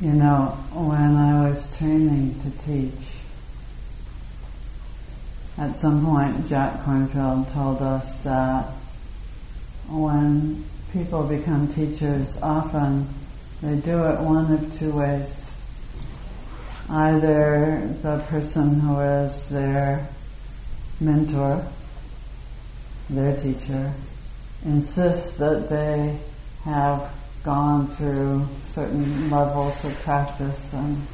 You know, when I was training to teach, at some point Jack Kornfield told us that when people become teachers, often they do it one of two ways. Either the person who is their mentor, their teacher, insists that they have gone through certain levels of practice and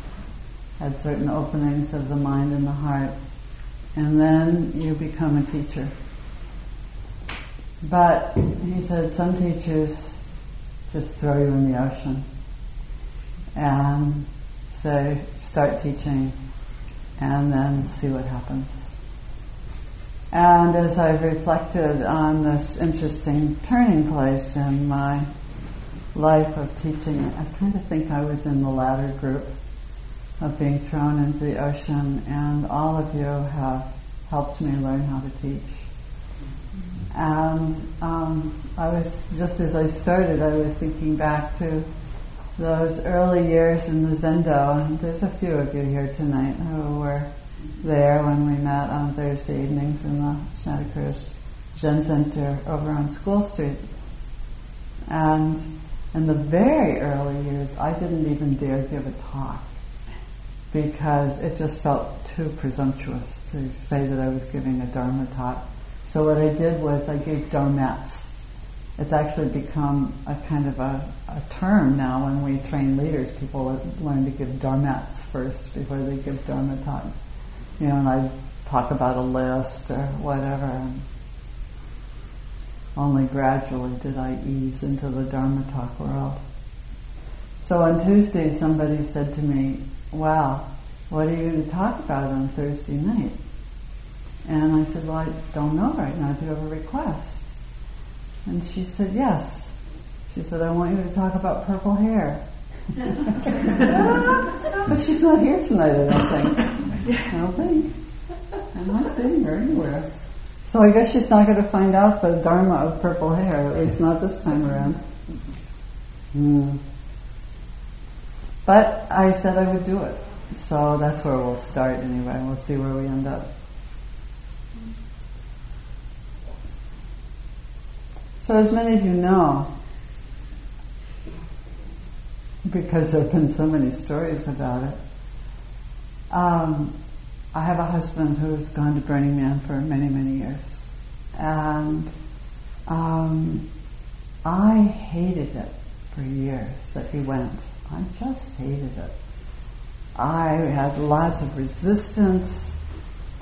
had certain openings of the mind and the heart, and then you become a teacher. But he said some teachers just throw you in the ocean and say, start teaching and then see what happens. And as I've reflected on this interesting turning place in my life of teaching, I kind of think I was in the latter group of being thrown into the ocean, and all of you have helped me learn how to teach. And um, I was, just as I started, I was thinking back to those early years in the Zendo, and there's a few of you here tonight who were there when we met on Thursday evenings in the Santa Cruz Zen Center over on School Street. And in the very early years, I didn't even dare give a talk because it just felt too presumptuous to say that I was giving a Dharma talk. So what I did was I gave Dharmettes. It's actually become a kind of a, a term now when we train leaders. People learn to give Dharmettes first before they give Dharma talks you know, and I talk about a list or whatever. And only gradually did I ease into the Dharma talk world. So on Tuesday, somebody said to me, "Wow, what are you going to talk about on Thursday night?" And I said, "Well, I don't know right now. I do you have a request?" And she said, "Yes." She said, "I want you to talk about purple hair." but she's not here tonight, I don't think. I don't think. I'm not seeing her anywhere. So I guess she's not going to find out the dharma of purple hair, at least not this time around. Mm. But I said I would do it. So that's where we'll start anyway. We'll see where we end up. So as many of you know, because there have been so many stories about it. Um, I have a husband who's gone to Burning Man for many, many years. And um, I hated it for years that he went. I just hated it. I had lots of resistance.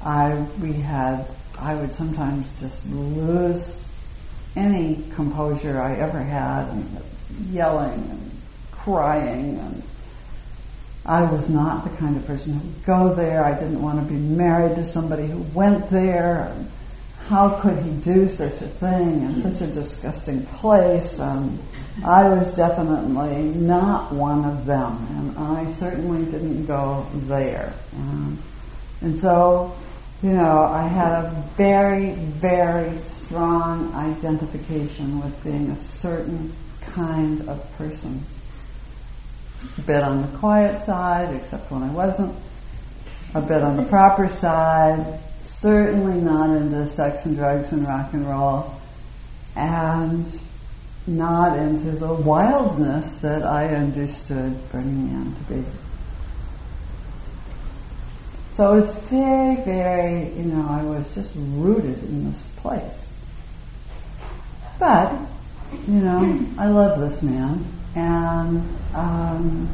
I we had I would sometimes just lose any composure I ever had and yelling and crying and I was not the kind of person who would go there. I didn't want to be married to somebody who went there. How could he do such a thing in such a disgusting place? And I was definitely not one of them, and I certainly didn't go there. And, and so, you know, I had a very, very strong identification with being a certain kind of person a bit on the quiet side, except when I wasn't, a bit on the proper side, certainly not into sex and drugs and rock and roll, and not into the wildness that I understood Burning Man to be. So it was very, very, you know, I was just rooted in this place. But, you know, I love this man and um,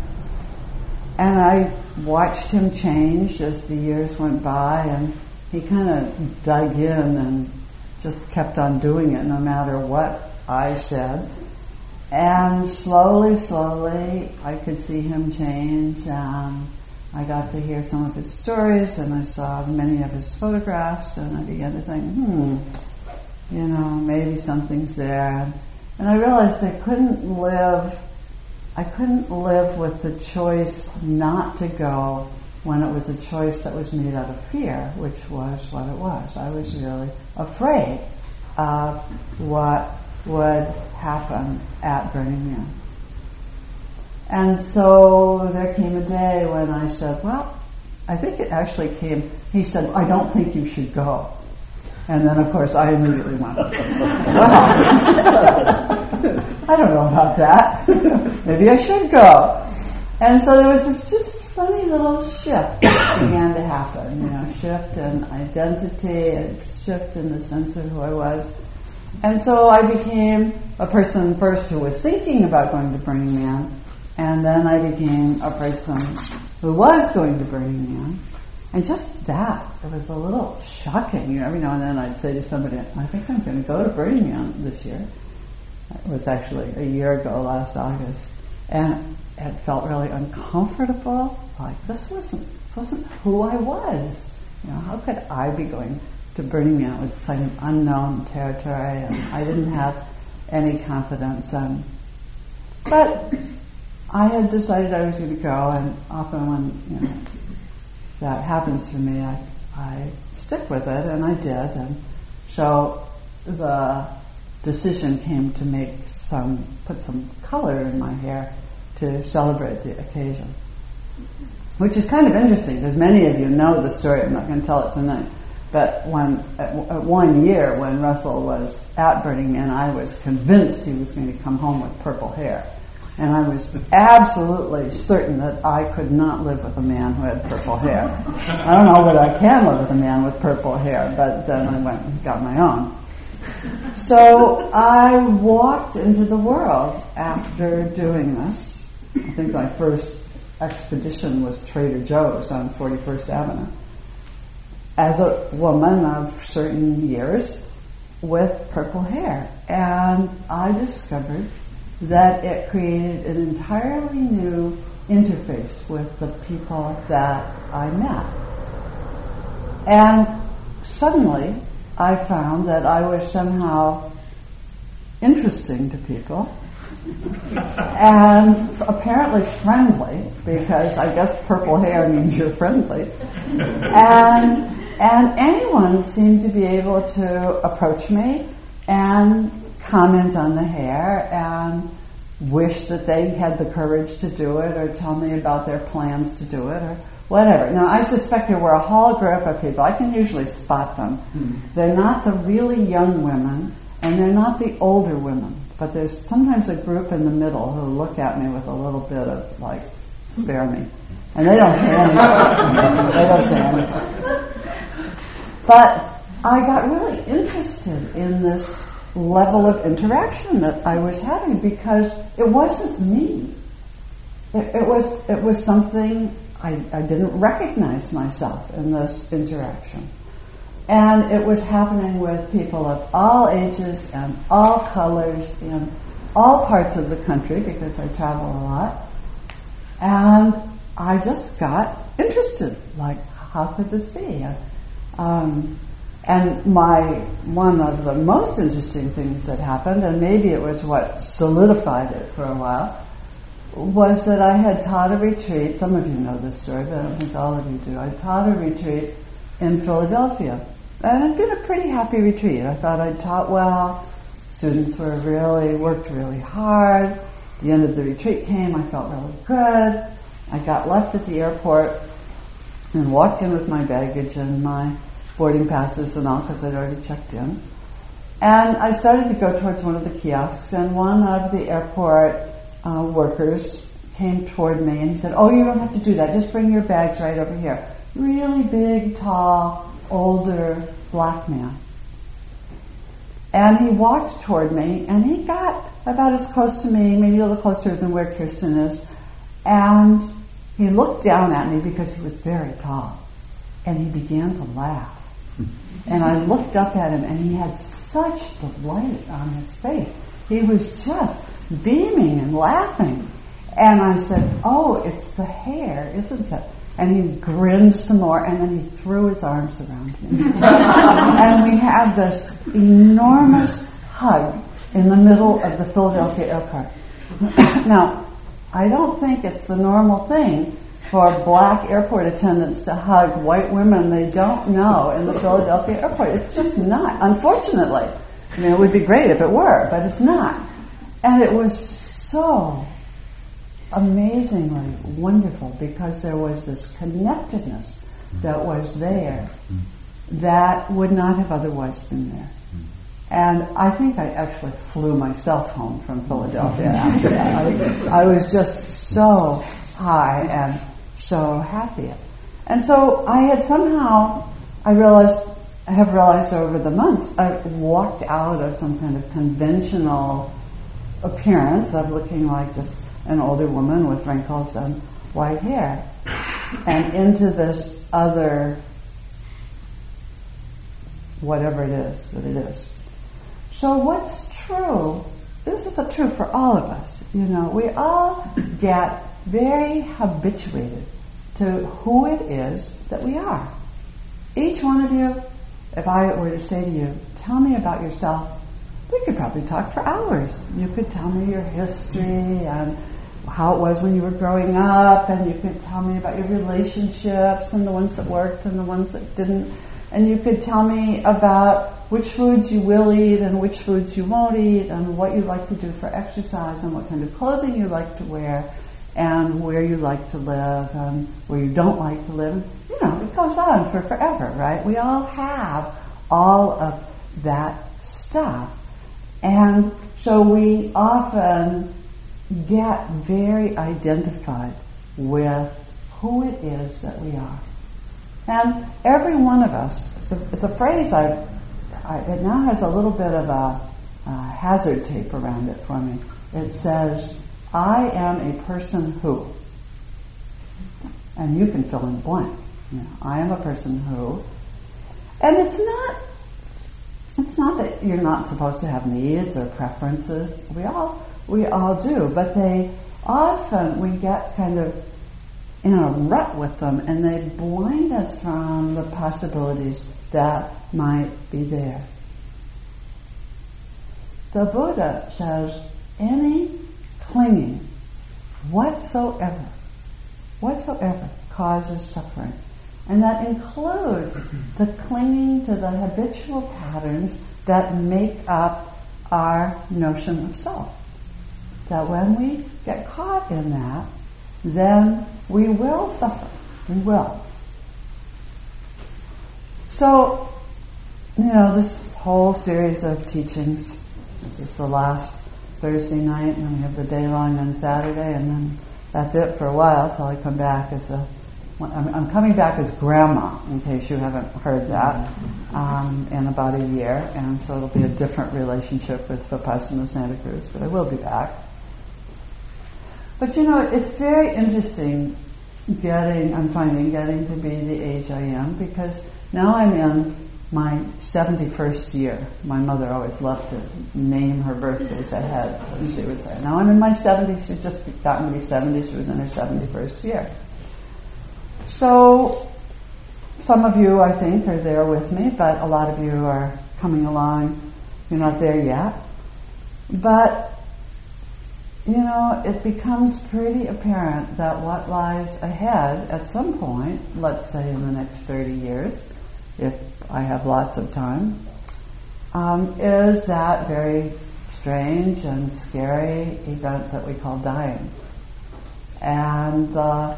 and I watched him change as the years went by, and he kind of dug in and just kept on doing it no matter what I said. And slowly, slowly, I could see him change, and I got to hear some of his stories, and I saw many of his photographs, and I began to think, hmm, you know, maybe something's there. And I realized I couldn't live I couldn't live with the choice not to go when it was a choice that was made out of fear, which was what it was. I was really afraid of what would happen at Burning Man. And so there came a day when I said, well, I think it actually came, he said, I don't think you should go. And then, of course, I immediately went, well, I don't know about that. Maybe I should go. And so there was this just funny little shift began to happen, you know, shift in identity, and shift in the sense of who I was. And so I became a person first who was thinking about going to Burning Man, and then I became a person who was going to Burning Man. And just that, it was a little shocking. You know, every now and then I'd say to somebody, I think I'm going to go to Burning Man this year. It was actually a year ago, last August. And it felt really uncomfortable. Like this wasn't this wasn't who I was. You know, how could I be going to Burning Man? It was some unknown territory, and I didn't have any confidence. And but I had decided I was going to go, and often when you know that happens for me, I I stick with it, and I did. And so the decision came to make some put some color in my hair to celebrate the occasion. Which is kind of interesting because many of you know the story. I'm not going to tell it tonight. But when at, at one year when Russell was at Burning Man, I was convinced he was going to come home with purple hair. And I was absolutely certain that I could not live with a man who had purple hair. I don't know whether I can live with a man with purple hair, but then I went and got my own. So I walked into the world after doing this I think my first expedition was Trader Joe's on 41st Avenue. As a woman of certain years with purple hair. And I discovered that it created an entirely new interface with the people that I met. And suddenly I found that I was somehow interesting to people and apparently friendly because I guess purple hair means you're friendly. And and anyone seemed to be able to approach me and comment on the hair and wish that they had the courage to do it or tell me about their plans to do it or whatever. Now, I suspect there were a whole group of people. I can usually spot them. Hmm. They're not the really young women and they're not the older women. But there's sometimes a group in the middle who look at me with a little bit of like, spare me. And they don't say anything. they don't say anything. But I got really interested in this level of interaction that I was having because it wasn't me. It, it was it was something I, I didn't recognize myself in this interaction. And it was happening with people of all ages and all colors in all parts of the country because I travel a lot. And I just got interested. Like, how could this be? Um, and my one of the most interesting things that happened, and maybe it was what solidified it for a while, was that I had taught a retreat. Some of you know this story, but I don't think all of you do. I taught a retreat in Philadelphia and it'd been a pretty happy retreat. I thought I'd taught well. Students were really, worked really hard. The end of the retreat came, I felt really good. I got left at the airport and walked in with my baggage and my boarding passes and all because I'd already checked in. And I started to go towards one of the kiosks and one of the airport uh, workers came toward me and he said, oh, you don't have to do that. Just bring your bags right over here. Really big, tall, older black man. And he walked toward me and he got about as close to me, maybe a little closer than where Kirsten is. And he looked down at me because he was very tall. And he began to laugh. And I looked up at him and he had such delight on his face. He was just beaming and laughing. And I said, Oh, it's the hair, isn't it? And he grinned some more, and then he threw his arms around me. and we had this enormous hug in the middle of the Philadelphia airport. now, I don't think it's the normal thing for black airport attendants to hug white women they don't know in the Philadelphia airport. It's just not, unfortunately. I mean, it would be great if it were, but it's not. And it was so amazingly wonderful because there was this connectedness that was there that would not have otherwise been there. And I think I actually flew myself home from Philadelphia after that. I was, I was just so high and so happy. And so I had somehow, I realized, I have realized over the months, I walked out of some kind of conventional appearance of looking like just an older woman with wrinkles and white hair and into this other whatever it is that it is. So what's true, this is a true for all of us, you know, we all get very habituated to who it is that we are. Each one of you, if I were to say to you, tell me about yourself, we could probably talk for hours. You could tell me your history and how it was when you were growing up, and you could tell me about your relationships and the ones that worked and the ones that didn't. And you could tell me about which foods you will eat and which foods you won't eat, and what you like to do for exercise, and what kind of clothing you like to wear, and where you like to live, and where you don't like to live. You know, it goes on for forever, right? We all have all of that stuff. And so we often get very identified with who it is that we are. And every one of us, it's a, it's a phrase I've, I, it now has a little bit of a, a hazard tape around it for me. It says, I am a person who. And you can fill in blank. You know, I am a person who. And it's not you're not supposed to have needs or preferences. We all we all do, but they often we get kind of in a rut with them and they blind us from the possibilities that might be there. The Buddha says any clinging whatsoever, whatsoever causes suffering. And that includes the clinging to the habitual patterns that make up our notion of self. That when we get caught in that, then we will suffer. We will. So, you know, this whole series of teachings, this is the last Thursday night, and we have the day long on Saturday, and then that's it for a while till I come back as a I'm, coming back as grandma, in case you haven't heard that, um, in about a year, and so it'll be a different relationship with Vipassana Santa Cruz, but I will be back. But you know, it's very interesting getting, I'm finding, getting to be the age I am, because now I'm in my 71st year. My mother always loved to name her birthdays ahead, she would say. Now I'm in my 70s, she's just gotten to be 70, she was in her 71st year. So, some of you, I think, are there with me, but a lot of you are coming along. You're not there yet. But, you know, it becomes pretty apparent that what lies ahead at some point, let's say in the next 30 years, if I have lots of time, um, is that very strange and scary event that we call dying. And uh,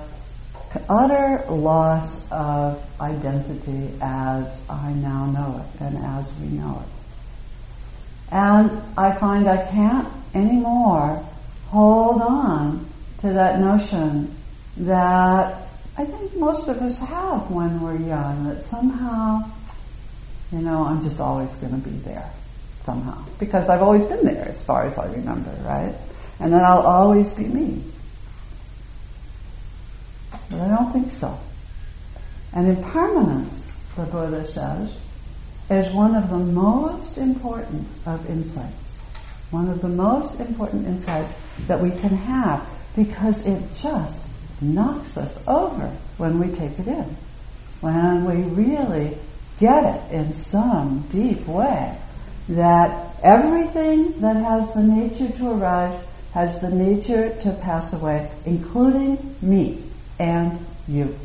utter loss of identity as I now know it and as we know it. And I find I can't anymore hold on to that notion that I think most of us have when we're young, that somehow, you know, I'm just always going to be there somehow. Because I've always been there as far as I remember, right? And then I'll always be me. But I don't think so. And impermanence, the Buddha says, is one of the most important of insights. One of the most important insights that we can have because it just knocks us over when we take it in. When we really get it in some deep way that everything that has the nature to arise has the nature to pass away, including me and you.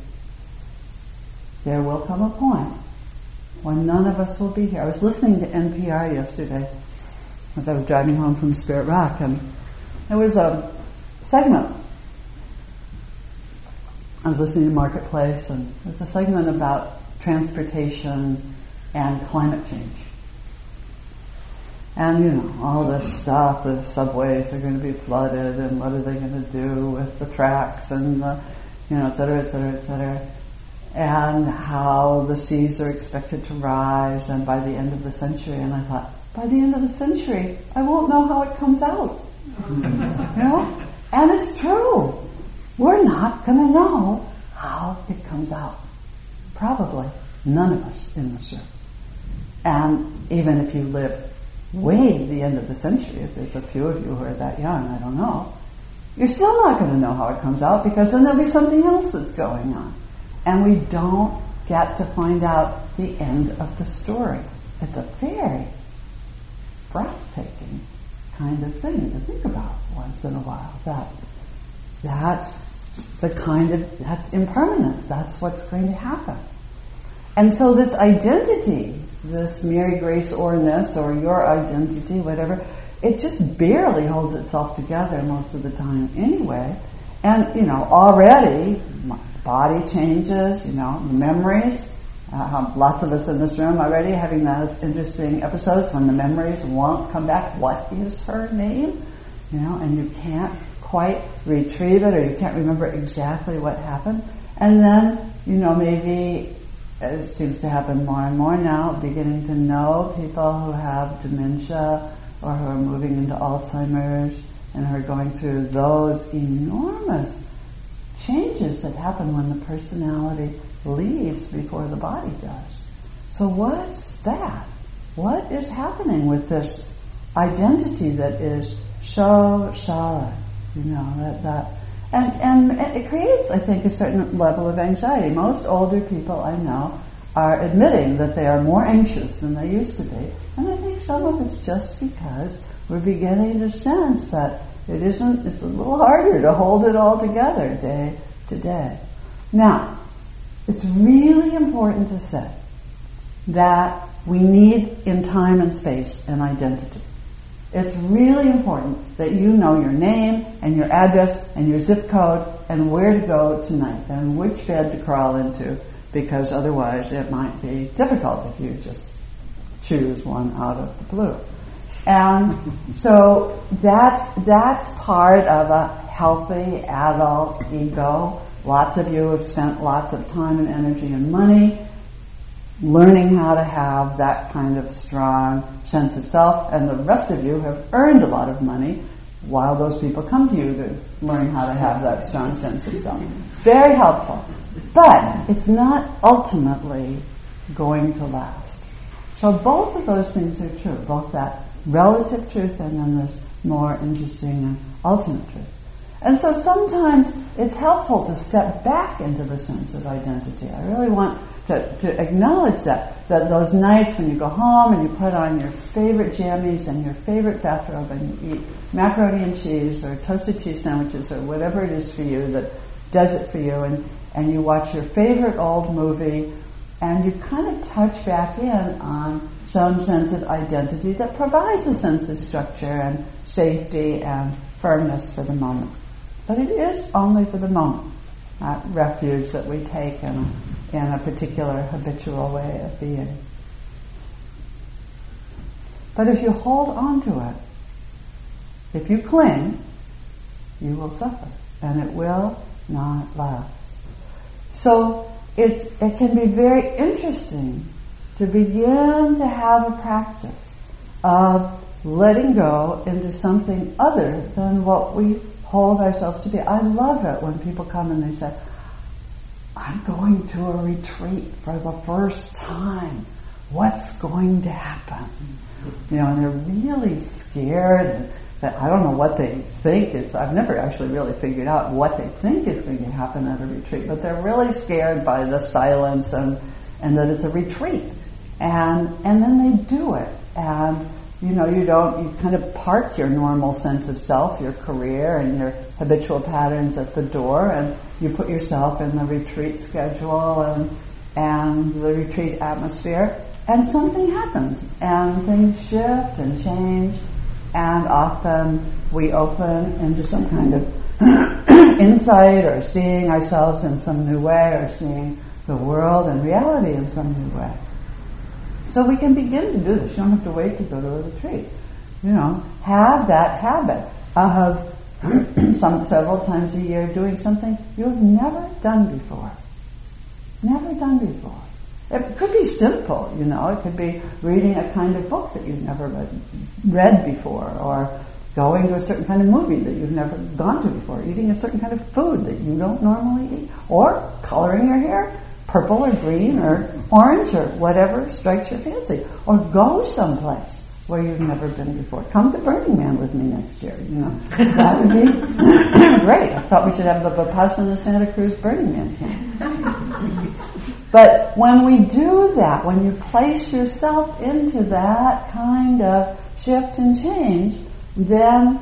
There will come a point when none of us will be here. I was listening to NPR yesterday as I was driving home from Spirit Rock, and there was a segment I was listening to Marketplace, and there's a segment about transportation and climate change. And you know, all this stuff, the subways are going to be flooded, and what are they going to do with the tracks, and the, you know, et cetera, et cetera, et cetera. And how the seas are expected to rise, and by the end of the century, and I thought, by the end of the century, I won't know how it comes out. you know? And it's true. We're not going to know how it comes out. Probably none of us in this room. And even if you live way the end of the century, if there's a few of you who are that young, I don't know, you're still not going to know how it comes out because then there'll be something else that's going on. And we don't get to find out the end of the story. It's a very breathtaking kind of thing to think about once in a while. That that's the kind of that's impermanence. That's what's going to happen. And so this identity, this Mary Grace orness or your identity, whatever, it just barely holds itself together most of the time anyway. And, you know, already my body changes, you know, memories. Uh, lots of us in this room already having those interesting episodes when the memories won't come back. What is her name? You know, and you can't quite retrieve it or you can't remember exactly what happened. And then, you know, maybe it seems to happen more and more now, beginning to know people who have dementia or who are moving into Alzheimer's and who are going through those enormous changes that happen when the personality leaves before the body does. So what's that? What is happening with this identity that is so solid? You know, that, that and, and it creates, I think, a certain level of anxiety. Most older people I know are admitting that they are more anxious than they used to be. And I think some of it's just because we're beginning to sense that it isn't, it's a little harder to hold it all together day to day. Now, it's really important to say that we need in time and space an identity. It's really important that you know your name and your address and your zip code and where to go tonight and which bed to crawl into because otherwise it might be difficult if you just choose one out of the blue. And so that's, that's part of a healthy adult ego. Lots of you have spent lots of time and energy and money learning how to have that kind of strong sense of self, and the rest of you have earned a lot of money while those people come to you to learn how to have that strong sense of self. Very helpful. But it's not ultimately going to last. So both of those things are true, both that relative truth and then this more interesting and ultimate truth. And so sometimes it's helpful to step back into the sense of identity. I really want to, to acknowledge that. That those nights when you go home and you put on your favorite jammies and your favorite bathrobe and you eat macaroni and cheese or toasted cheese sandwiches or whatever it is for you that does it for you and, and you watch your favorite old movie and you kind of touch back in on some sense of identity that provides a sense of structure and safety and firmness for the moment. But it is only for the moment, that refuge that we take in in a particular habitual way of being. But if you hold on to it, if you cling, you will suffer, and it will not last. So it's, it can be very interesting to begin to have a practice of letting go into something other than what we hold ourselves to be. I love it when people come and they say, I'm going to a retreat for the first time. What's going to happen? You know, and they're really scared. That I don't know what they think is. I've never actually really figured out what they think is going to happen at a retreat, but they're really scared by the silence and and that it's a retreat. And and then they do it. And you know, you don't, you kind of park your normal sense of self, your career and your habitual patterns at the door and you put yourself in the retreat schedule and, and the retreat atmosphere and something happens and things shift and change and often we open into some kind of insight or seeing ourselves in some new way or seeing the world and reality in some new way. So we can begin to do this. You don't have to wait to go to a retreat. You know, have that habit of some several times a year doing something you've never done before. Never done before. It could be simple, you know. It could be reading a kind of book that you've never read, read before, or going to a certain kind of movie that you've never gone to before, eating a certain kind of food that you don't normally eat, or coloring your hair purple or green or orange or whatever strikes your fancy, or go someplace where you've never been before. Come to Burning Man with me next year. You know that would be great. I thought we should have the Vipassana Santa Cruz Burning Man camp. But when we do that, when you place yourself into that kind of shift and change, then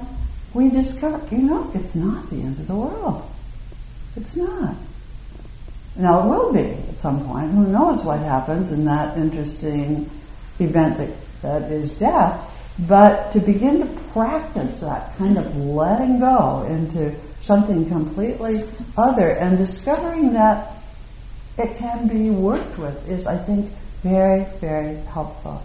we discover, you know, it's not the end of the world. It's not. Now it will be at some point. Who knows what happens in that interesting event that, that is death. But to begin to practice that kind of letting go into something completely other and discovering that it can be worked with is, I think, very, very helpful.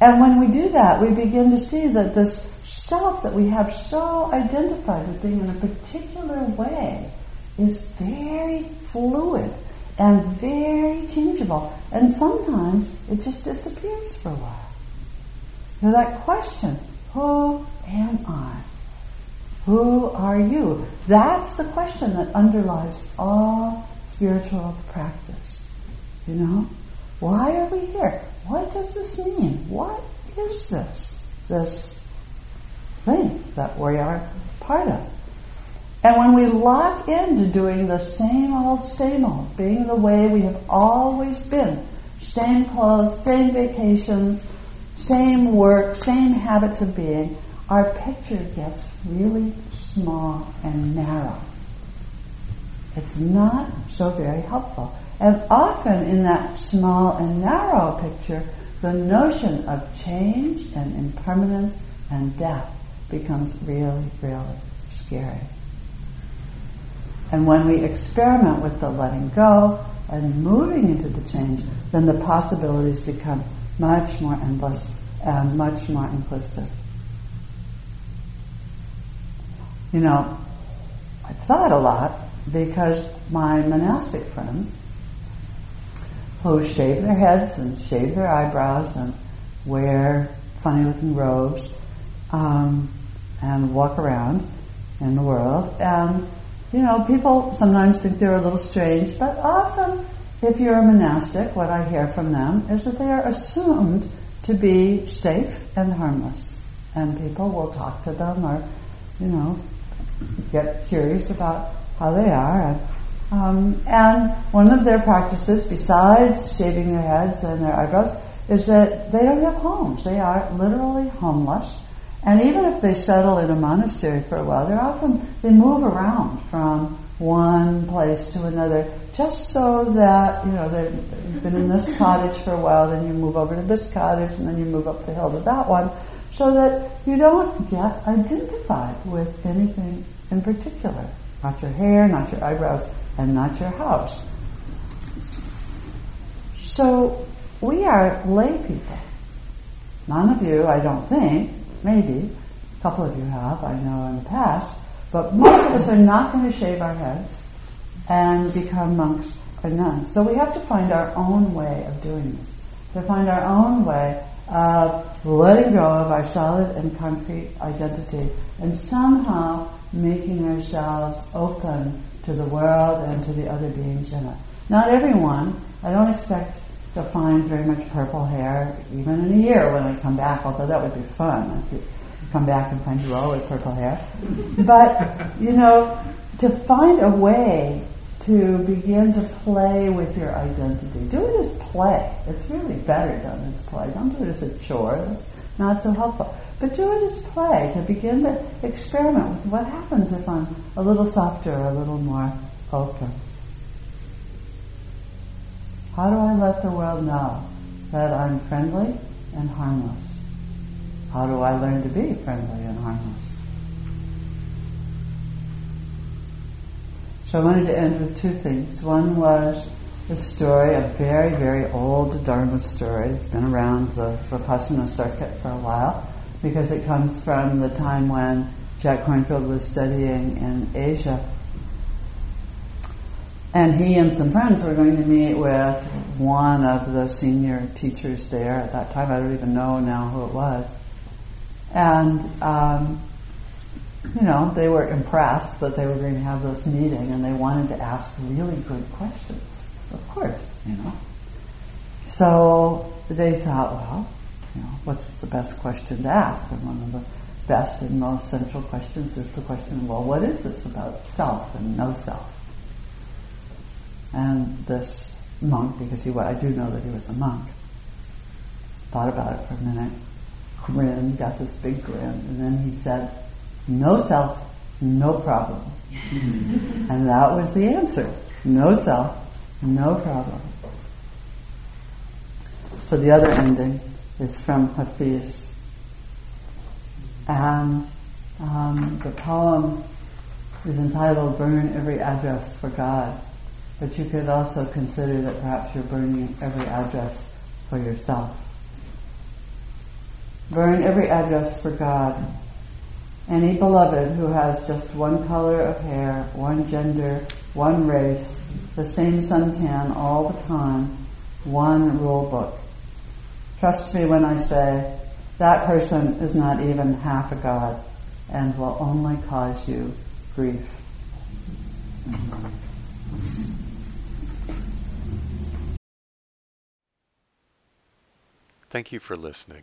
And when we do that, we begin to see that this self that we have so identified with being in a particular way is very fluid and very changeable. And sometimes it just disappears for a while. Now that question, who am I? Who are you? That's the question that underlies all spiritual practice. You know? Why are we here? What does this mean? What is this? This thing that we are part of. And when we lock into doing the same old, same old, being the way we have always been, same clothes, same vacations, same work, same habits of being, our picture gets really small and narrow. It's not so very helpful. And often in that small and narrow picture, the notion of change and impermanence and death becomes really, really scary. And when we experiment with the letting go and moving into the change, then the possibilities become much more endless and much more inclusive. You know, I thought a lot because my monastic friends who shave their heads and shave their eyebrows and wear funny looking robes um, and walk around in the world. And, you know, people sometimes think they're a little strange, but often if you're a monastic, what I hear from them is that they are assumed to be safe and harmless. And people will talk to them or, you know, get curious about how they are. And, um, and one of their practices, besides shaving their heads and their eyebrows, is that they don't have homes. They are literally homeless. And even if they settle in a monastery for a while, they're often, they move around from one place to another just so that, you know, they've been in this cottage for a while, then you move over to this cottage, and then you move up the hill to that one, so that you don't get identified with anything in particular. Not your hair, not your eyebrows, and not your house. So we are lay people. None of you, I don't think, maybe, a couple of you have, I know in the past, but most of us are not going to shave our heads and become monks or nuns. So we have to find our own way of doing this, to find our own way of letting go of our solid and concrete identity and somehow making ourselves open to the world and to the other beings in it. Not everyone. I don't expect to find very much purple hair even in a year when I come back, although that would be fun. Could come back and find you all with purple hair. But, you know, to find a way to begin to play with your identity. Do it as play. It's really better done as play. Don't do it as a chore. That's not so helpful. But do it as play to begin to experiment with what happens if I'm a little softer, a little more open. How do I let the world know that I'm friendly and harmless? How do I learn to be friendly and harmless? So I wanted to end with two things. One was the story, a very, very old Dharma story. It's been around the Vipassana circuit for a while because it comes from the time when Jack Kornfield was studying in Asia. And he and some friends were going to meet with one of the senior teachers there at that time. I don't even know now who it was. And, um, you know, they were impressed that they were going to have this meeting and they wanted to ask really good questions. Of course, you know. So they thought, well, you know, what's the best question to ask? And one of the best and most central questions is the question, well, what is this about self and no self? And this monk, because he, I do know that he was a monk, thought about it for a minute, grinned, got this big grin, and then he said, no self, no problem. and that was the answer. No self, no problem. So the other ending is from Hafiz. And um, the poem is entitled Burn Every Address for God. But you could also consider that perhaps you're burning every address for yourself. Burn every address for God. Any beloved who has just one color of hair, one gender, one race, the same suntan all the time, one rule book. Trust me when I say that person is not even half a God and will only cause you grief. Thank you for listening.